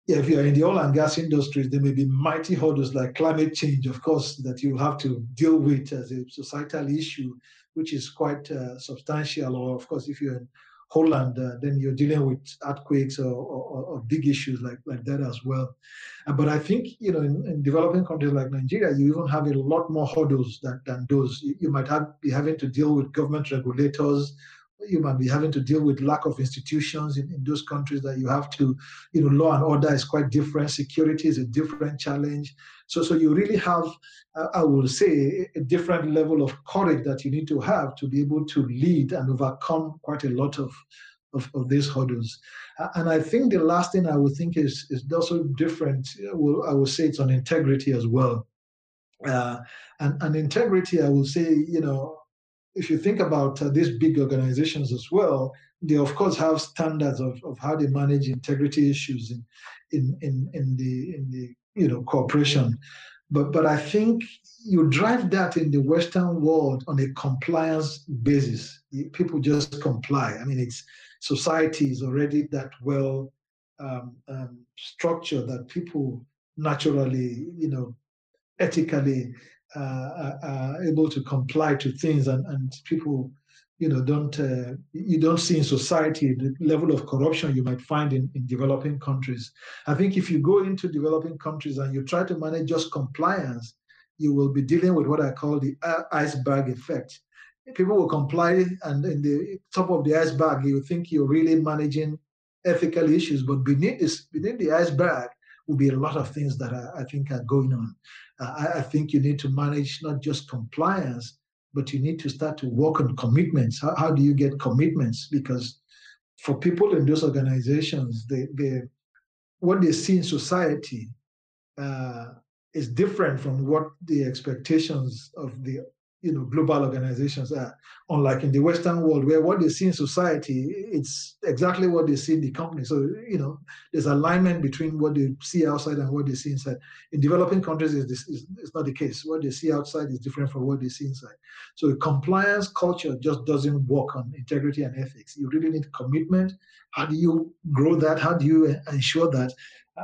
if you're in the oil and gas industries, there may be mighty hurdles like climate change, of course, that you have to deal with as a societal issue, which is quite uh, substantial. Or, of course, if you're in Holland, uh, then you're dealing with earthquakes or, or, or, big issues like, like that as well. Uh, but I think, you know, in, in, developing countries like Nigeria, you even have a lot more hurdles than, than those. You, you might have, be having to deal with government regulators, you might be having to deal with lack of institutions in, in those countries that you have to, you know, law and order is quite different. Security is a different challenge. So, so you really have, uh, I will say, a different level of courage that you need to have to be able to lead and overcome quite a lot of, of, of these hurdles. Uh, and I think the last thing I would think is, is also different. I will, I will say it's on integrity as well. Uh, and, and integrity, I will say, you know, if you think about uh, these big organizations as well, they of course have standards of, of how they manage integrity issues in, in, in, in the in the you know cooperation. But but I think you drive that in the Western world on a compliance basis. People just comply. I mean, it's society is already that well um, um, structured that people naturally, you know, ethically uh, uh, able to comply to things, and, and people, you know, don't uh, you don't see in society the level of corruption you might find in, in developing countries. I think if you go into developing countries and you try to manage just compliance, you will be dealing with what I call the iceberg effect. People will comply, and in the top of the iceberg, you think you're really managing ethical issues, but beneath this, beneath the iceberg, will be a lot of things that I, think are going on. Uh, I, I, think you need to manage not just compliance, but you need to start to work on commitments. How, how do you get commitments? Because for people in those organizations, they, they what they see in society uh, is different from what the expectations of the you know global organizations are unlike in the western world where what they see in society it's exactly what they see in the company. So you know there's alignment between what they see outside and what they see inside. In developing countries it's, it's, it's not the case. What they see outside is different from what they see inside. So compliance culture just doesn't work on integrity and ethics. You really need commitment. How do you grow that? How do you ensure that?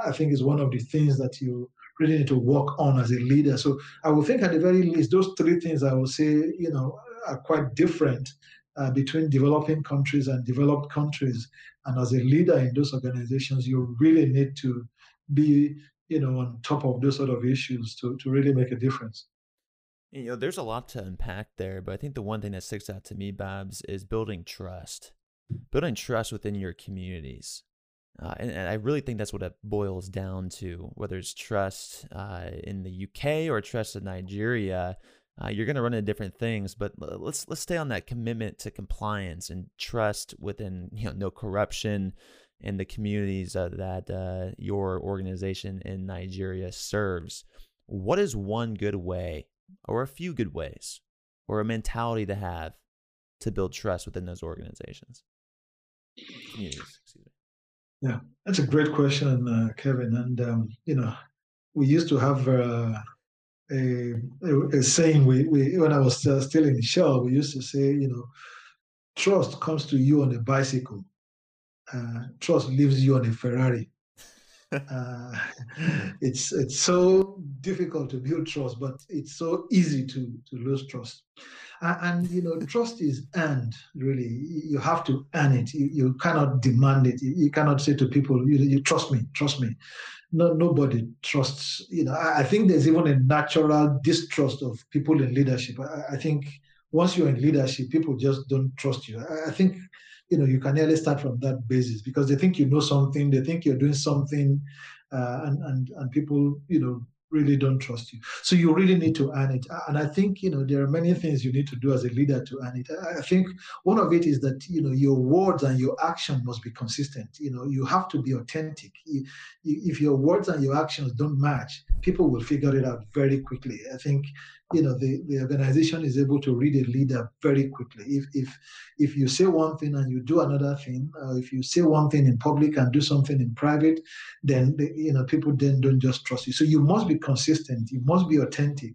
I think is one of the things that you really need to work on as a leader. So I would think at the very least, those three things I would say, you know, are quite different uh, between developing countries and developed countries. And as a leader in those organizations, you really need to be, you know, on top of those sort of issues to, to really make a difference. You know, there's a lot to unpack there, but I think the one thing that sticks out to me, Babs, is building trust. Building trust within your communities. Uh, and, and, I really think that's what it boils down to. Whether it's trust uh, in the UK or trust in Nigeria, uh, you're going to run into different things. But let's let's stay on that commitment to compliance and trust within you know no corruption in the communities uh, that uh, your organization in Nigeria serves. What is one good way, or a few good ways, or a mentality to have to build trust within those organizations? Communities. Yeah, that's a great question, uh, Kevin. And um, you know, we used to have uh, a, a, a, saying. We, we when I was uh, still in Shell, we used to say, you know, trust comes to you on a bicycle. Uh, trust leaves you on a Ferrari. Uh, it's it's so difficult to build trust, but it's so easy to to lose trust. And, you know, trust is earned, really. You have to earn it. You, you cannot demand it. You, you cannot say to people, you, you trust me, trust me. No, nobody trusts, you know, I, I, think there's even a natural distrust of people in leadership. I, I, think once you're in leadership, people just don't trust you. I, I think, you know, you can nearly start from that basis because they think you know something, they think you're doing something, uh, and, and, and people, you know, really don't trust you. So you really need to earn it. And I think, you know, there are many things you need to do as a leader to earn it. I think one of it is that, you know, your words and your action must be consistent. You know, you have to be authentic. If your words and your actions don't match, people will figure it out very quickly. I think, you know the, the organization is able to read a leader very quickly. If if if you say one thing and you do another thing uh, if you say one thing in public and do something in private then the, you know people then don't just trust you. So you must be consistent. You must be authentic.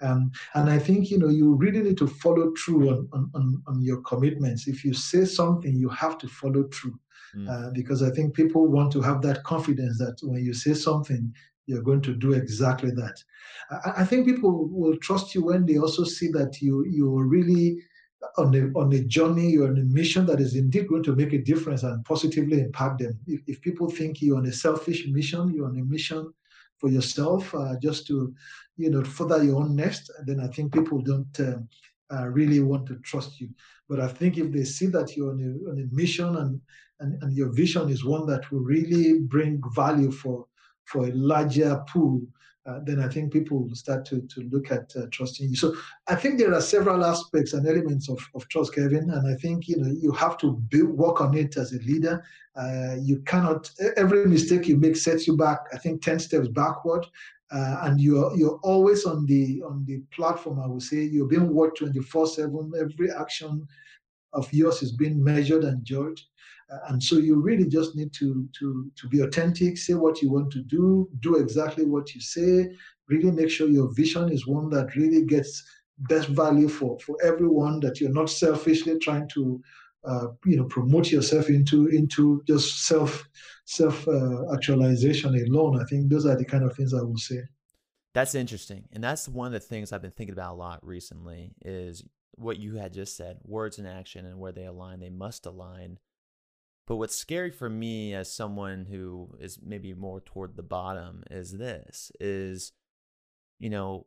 Um, and i think you know you really need to follow through on, on, on your commitments. If you say something you have to follow through mm. uh, because I think people want to have that confidence that when you say something, you're going to do exactly that. I, I think people will trust you when they also see that you you're really on a on a journey, you're on a mission that is indeed going to make a difference and positively impact them. If, if people think you're on a selfish mission, you're on a mission for yourself, uh, just to you know further your own nest, then I think people don't. Uh, uh, really want to trust you. But I think if they see that you're on a, on a mission and, and, and your vision is one that will really bring value for for a larger pool, uh, then I think people will start to, to look at uh, trusting you. So I think there are several aspects and elements of, of trust, Kevin, and I think you know you have to build, work on it as a leader. Uh, you cannot every mistake you make sets you back. I think ten steps backward, uh, and you're you're always on the on the platform. I would say you're being watched twenty four seven. Every action of yours is being measured and judged and so you really just need to to to be authentic say what you want to do do exactly what you say really make sure your vision is one that really gets best value for for everyone that you're not selfishly trying to uh, you know promote yourself into into just self self uh, actualization alone. I think those are the kind of things I would say. That's interesting, and that's one of the things I've been thinking about a lot recently. Is what you had just said: words and action, and where they align, they must align. But what's scary for me as someone who is maybe more toward the bottom is this: is you know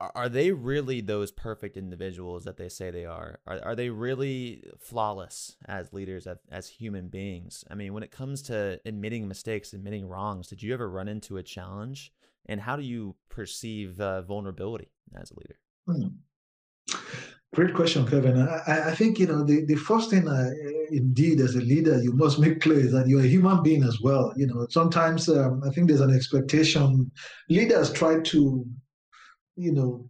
are they really those perfect individuals that they say they are? Are are they really flawless as leaders as, as human beings? I mean, when it comes to admitting mistakes, admitting wrongs, did you ever run into a challenge? And how do you perceive uh, vulnerability as a leader? Hmm. Great question, Kevin. I, I, think you know the, the first thing, uh, indeed, as a leader, you must make clear is that you're a human being as well. You know, sometimes um, I think there's an expectation. Leaders try to you know,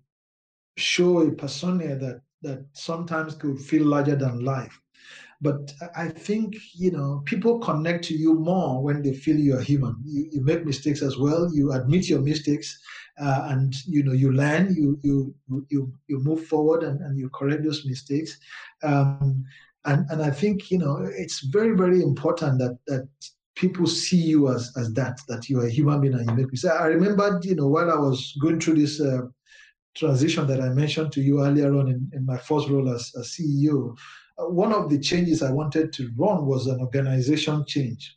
show a persona that that sometimes could feel larger than life. But I think, you know, people connect to you more when they feel you're human. You, you make mistakes as well. You admit your mistakes, uh, and you know you learn. You you you you move forward and, and you correct those mistakes. Um, and and I think you know it's very very important that that people see you as as that that you are a human being and you make mistakes. I remember, you know, while I was going through this uh, transition that I mentioned to you earlier on in, in my first role as, as CEO, uh, one of the changes I wanted to run was an organization change.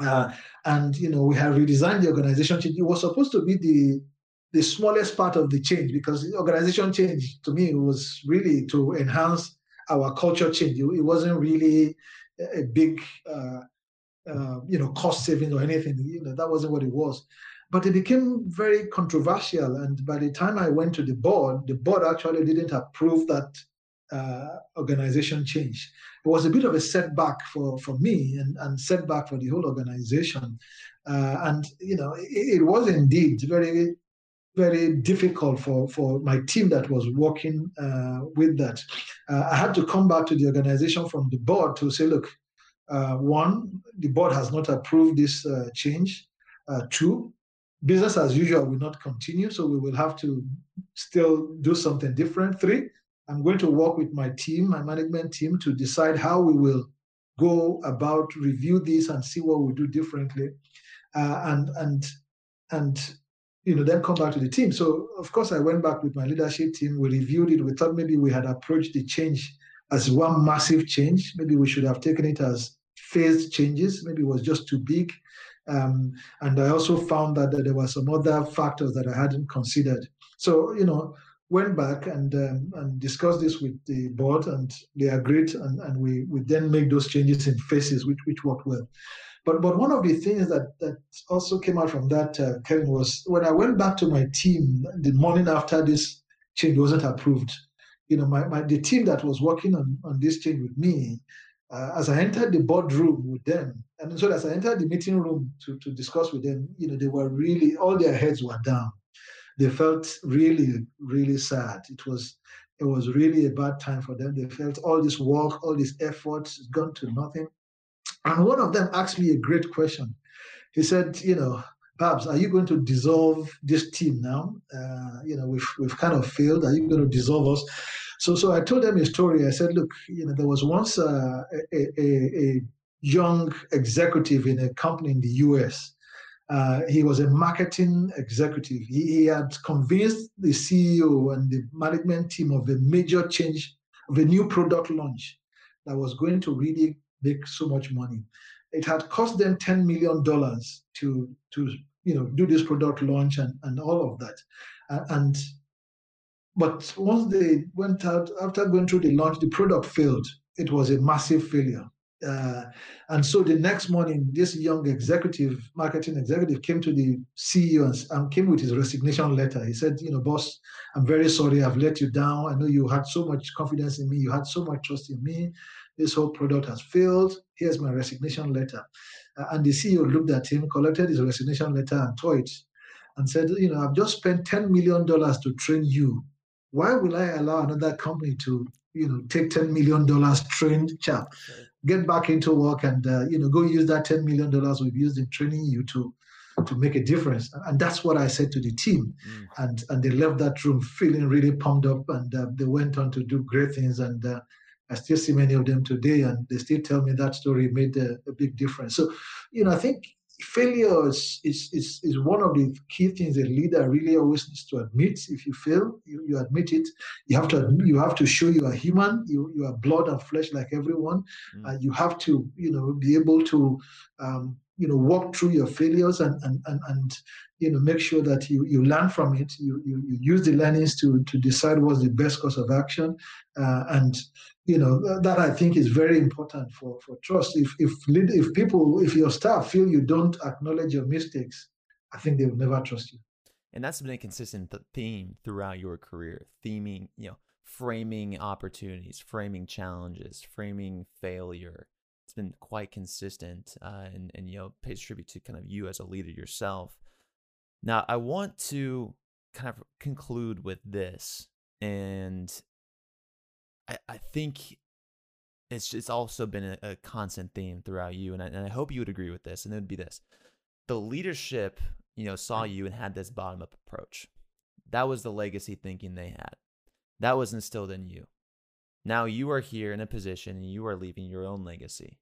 Uh, and you know we have redesigned the organization. It was supposed to be the the smallest part of the change because the organization change to me was really to enhance our culture change. It, wasn't really a big uh, uh, you know cost saving or anything. You know that wasn't what it was. But it became very controversial. And by the time I went to the board, the board actually didn't approve that uh, organization change. It was a bit of a setback for, for me and, and setback for the whole organization. Uh, and, you know, it, it, was indeed very, very difficult for, for my team that was working uh, with that. Uh, I had to come back to the organization from the board to say, look, uh, one, the board has not approved this uh, change. two, business as usual will not continue, so we will have to still do something different. Three, I'm going to work with my team, my management team, to decide how we will go about review this and see what we do differently, uh, and and and you know then come back to the team. So of course I went back with my leadership team. We reviewed it. We thought maybe we had approached the change as one massive change. Maybe we should have taken it as phased changes. Maybe it was just too big. Um, and I also found that, that, there were some other factors that I hadn't considered. So, you know, went back and um, and discussed this with the board, and they agreed, and, and we, we then made those changes in phases, which, which worked well. But but one of the things that, that also came out from that, uh, Kevin, was when I went back to my team the morning after this change wasn't approved, you know, my, my the team that was working on, on this change with me, uh, as I entered the boardroom with them, and so as I entered the meeting room to, to discuss with them, you know, they were really, all their heads were down. They felt really, really sad. It was, it was really a bad time for them. They felt all this work, all this effort gone to nothing. And one of them asked me a great question. He said, you know, Babs, are you going to dissolve this team now? Uh, you know, we've, we've kind of failed. Are you going to dissolve us? So, so I told them a story. I said, look, you know, there was once uh, a, a, a, young executive in a company in the US. Uh, he was a marketing executive. He, he, had convinced the CEO and the management team of a major change, of a new product launch that was going to really make so much money. It had cost them $10 million to, to you know, do this product launch and, and all of that. And but once they went out, after going through the launch, the product failed. It was a massive failure. Uh, and so the next morning, this young executive, marketing executive, came to the CEO and, and, came with his resignation letter. He said, "You know, boss, I'm very sorry. I've let you down. I know you had so much confidence in me. You had so much trust in me. This whole product has failed. Here's my resignation letter." Uh, and the CEO looked at him, collected his resignation letter, and tore it, and said, "You know, I've just spent ten million dollars to train you why will I allow another company to, you know, take $10 million trained chap, get back into work and, uh, you know, go use that $10 million we've used in training you to, to make a difference. And that's what I said to the team. Mm. And, and they left that room feeling really pumped up and uh, they went on to do great things. And, uh, I still see many of them today, and they still tell me that story made a, a big difference. So, you know, I think failure is, is, is, is, one of the key things a leader really always needs to admit. If you fail, you, you admit it. You have to admit, you have to show you are human. You, you are blood and flesh like everyone. Mm. Uh, you have to you know be able to um, you know walk through your failures and and and, and you know make sure that you you learn from it. You you, you use the learnings to to decide what's the best course of action. Uh, and you know that I think is very important for for trust. If if if people if your staff feel you don't acknowledge your mistakes, I think they will never trust you. And that's been a consistent theme throughout your career, theming, you know, framing opportunities, framing challenges, framing failure. It's been quite consistent, uh, and and you know pays tribute to kind of you as a leader yourself. Now, I want to kind of conclude with this, and I, I think it's it's also been a, a constant theme throughout you, and I, and I hope you would agree with this. And it would be this: the leadership, you know, saw you and had this bottom up approach. That was the legacy thinking they had. That was instilled in you. Now you are here in a position and you are leaving your own legacy.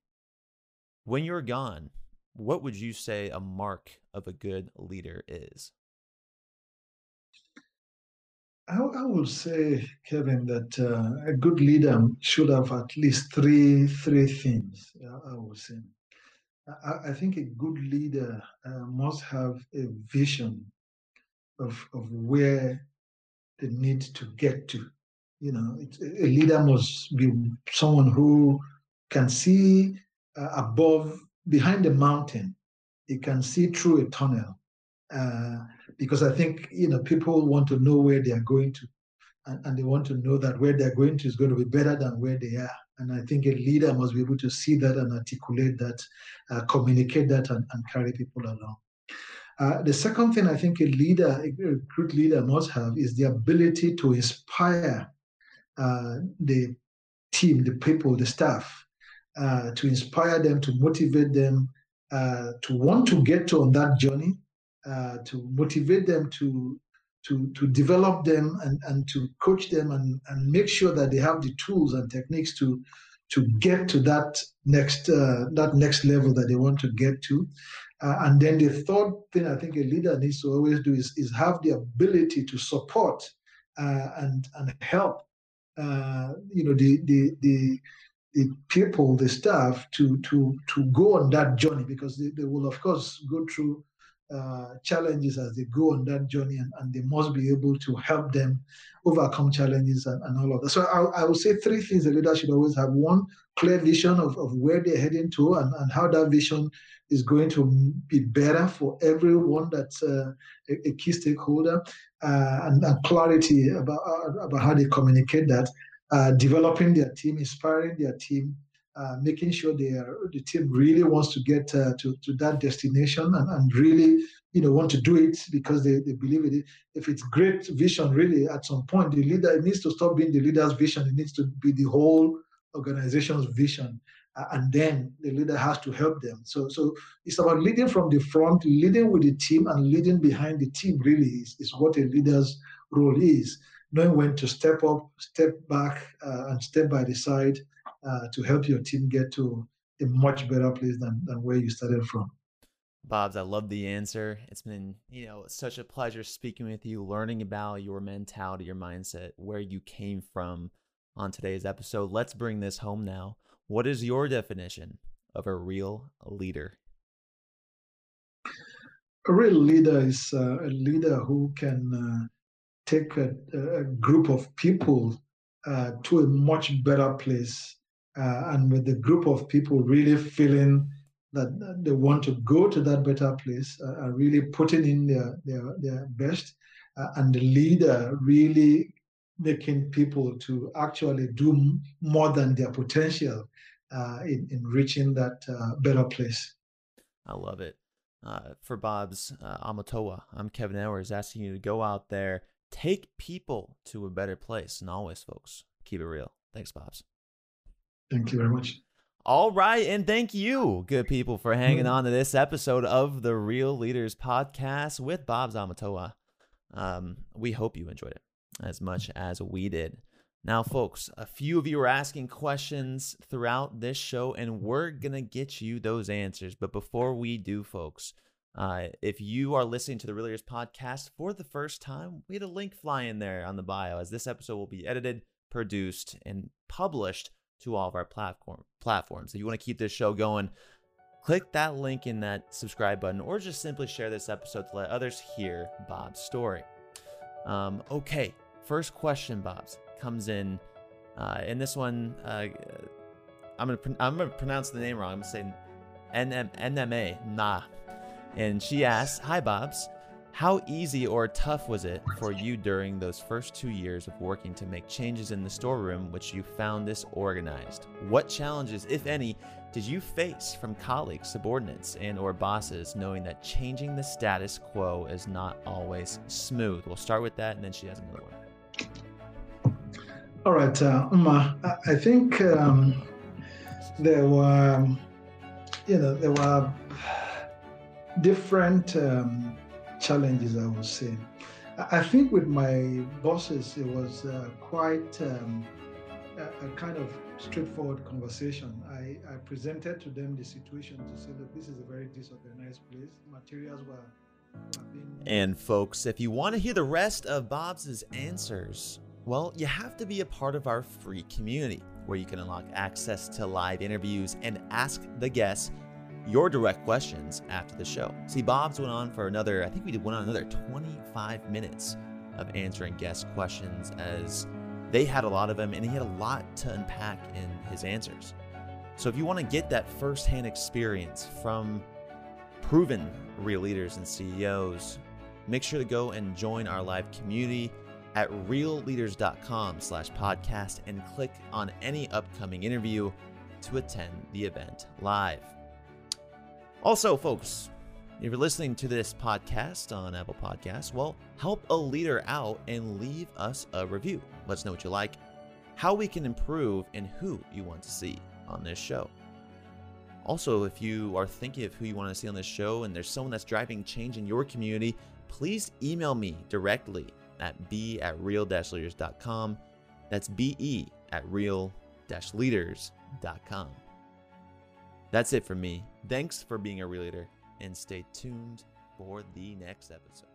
When you're gone, what would you say a mark of a good leader is? I, I would say, Kevin, that uh, a good leader should have at least three three things. I would say. I, I think a good leader uh, must have a vision of of where they need to get to. You know, a leader must be someone who can see uh, above, behind the mountain. He can see through a tunnel. Uh, because I think you know people want to know where they are going to, and, and, they want to know that where they're going to is going to be better than where they are. And I think a leader must be able to see that and articulate that, uh, communicate that, and, and, carry people along. Uh, the second thing I think a leader, a good leader must have is the ability to inspire the team, the people, the staff, uh, to inspire them, to motivate them, uh, to want to get on that journey, uh, to motivate them to to to develop them and, and to coach them and, and make sure that they have the tools and techniques to to get to that next uh, that next level that they want to get to. Uh, and then the third thing I think a leader needs to always do is, is have the ability to support uh, and and help uh, you know the the the the people, the staff, to to to go on that journey because they, they will of course go through uh, challenges as they go on that journey, and, and they must be able to help them overcome challenges and, and all of that. So I, I would say three things a leader should always have: one, clear vision of, of where they're heading to, and, and how that vision is going to be better for everyone that's uh, a, a, key stakeholder, uh, and, and, clarity about uh, about how they communicate that. Uh, developing their team, inspiring their team, uh, making sure they are, the team really wants to get uh, to, to that destination and, and really you know want to do it because they, they believe it if it's great vision really at some point the leader it needs to stop being the leader's vision it needs to be the whole organization's vision and then the leader has to help them so so it's about leading from the front leading with the team and leading behind the team really is, is what a leader's role is knowing when to step up step back uh, and step by the side uh, to help your team get to a much better place than, than where you started from. Babs, I love the answer. It's been, you know, such a pleasure speaking with you, learning about your mentality, your mindset, where you came from on today's episode. Let's bring this home now. What is your definition of a real leader? A real leader is uh, a leader who can uh, take a, a, group of people uh, to a much better place uh, and with the group of people really feeling that they want to go to that better place, uh, are really putting in their their, their best, uh, and the leader really making people to actually do more than their potential uh, in, in reaching that uh, better place. I love it. Uh, for Babs uh, Omotowa, I'm Kevin Edwards asking you to go out there, take people to a better place. And always, folks, keep it real. Thanks, Babs. Thank you very much. All right. And thank you, good people, for hanging mm-hmm. on to this episode of the Real Leaders Podcast with Babs Omotowa. Um, we hope you enjoyed it as much as we did. Now, folks, a few of you are asking questions throughout this show, and we're going to get you those answers. But before we do, folks, uh, if you are listening to the Real Leaders podcast for the first time, we had a link fly in there on the bio as this episode will be edited, produced, and published to all of our platform platforms. If you want to keep this show going, click that link in that subscribe button or just simply share this episode to let others hear Bob's story. Um, okay, first question, Babs comes in, uh, and this one, uh, I'm gonna I'm gonna pronounce the name wrong. I'm gonna say NM, NMA Nah, and she asks, "Hi, Babs." How easy or tough was it for you during those first two years of working to make changes in the storeroom which you found disorganized? What challenges, if any, did you face from colleagues, subordinates, and or bosses knowing that changing the status quo is not always smooth? We'll start with that and then she has another one. All right, uh, Uma, I think um, there were, you know, there were different um, challenges, I would say. I think with my bosses, it was uh, quite um, a, a, kind of straightforward conversation. I, I, presented to them the situation to say, look, this is a very disorganized place. Materials were, were being. And folks, if you want to hear the rest of Babs' answers, well, you have to be a part of our free community where you can unlock access to live interviews and ask the guests your direct questions after the show. See, Babs went on for another, I think we did went on another 25 minutes of answering guest questions as they had a lot of them and he had a lot to unpack in his answers. So if you want to get that firsthand experience from proven real leaders and CEOs, make sure to go and join our live community at realleaders.com slash podcast and click on any upcoming interview to attend the event live. Also, folks, if you're listening to this podcast on Apple Podcasts, well, help a leader out and leave us a review. Let us know what you like, how we can improve, and who you want to see on this show. Also, if you are thinking of who you want to see on this show and there's someone that's driving change in your community, please email me directly at b at real-leaders.com. That's be at real-leaders.com. That's it for me. Thanks for being a real leader and stay tuned for the next episode.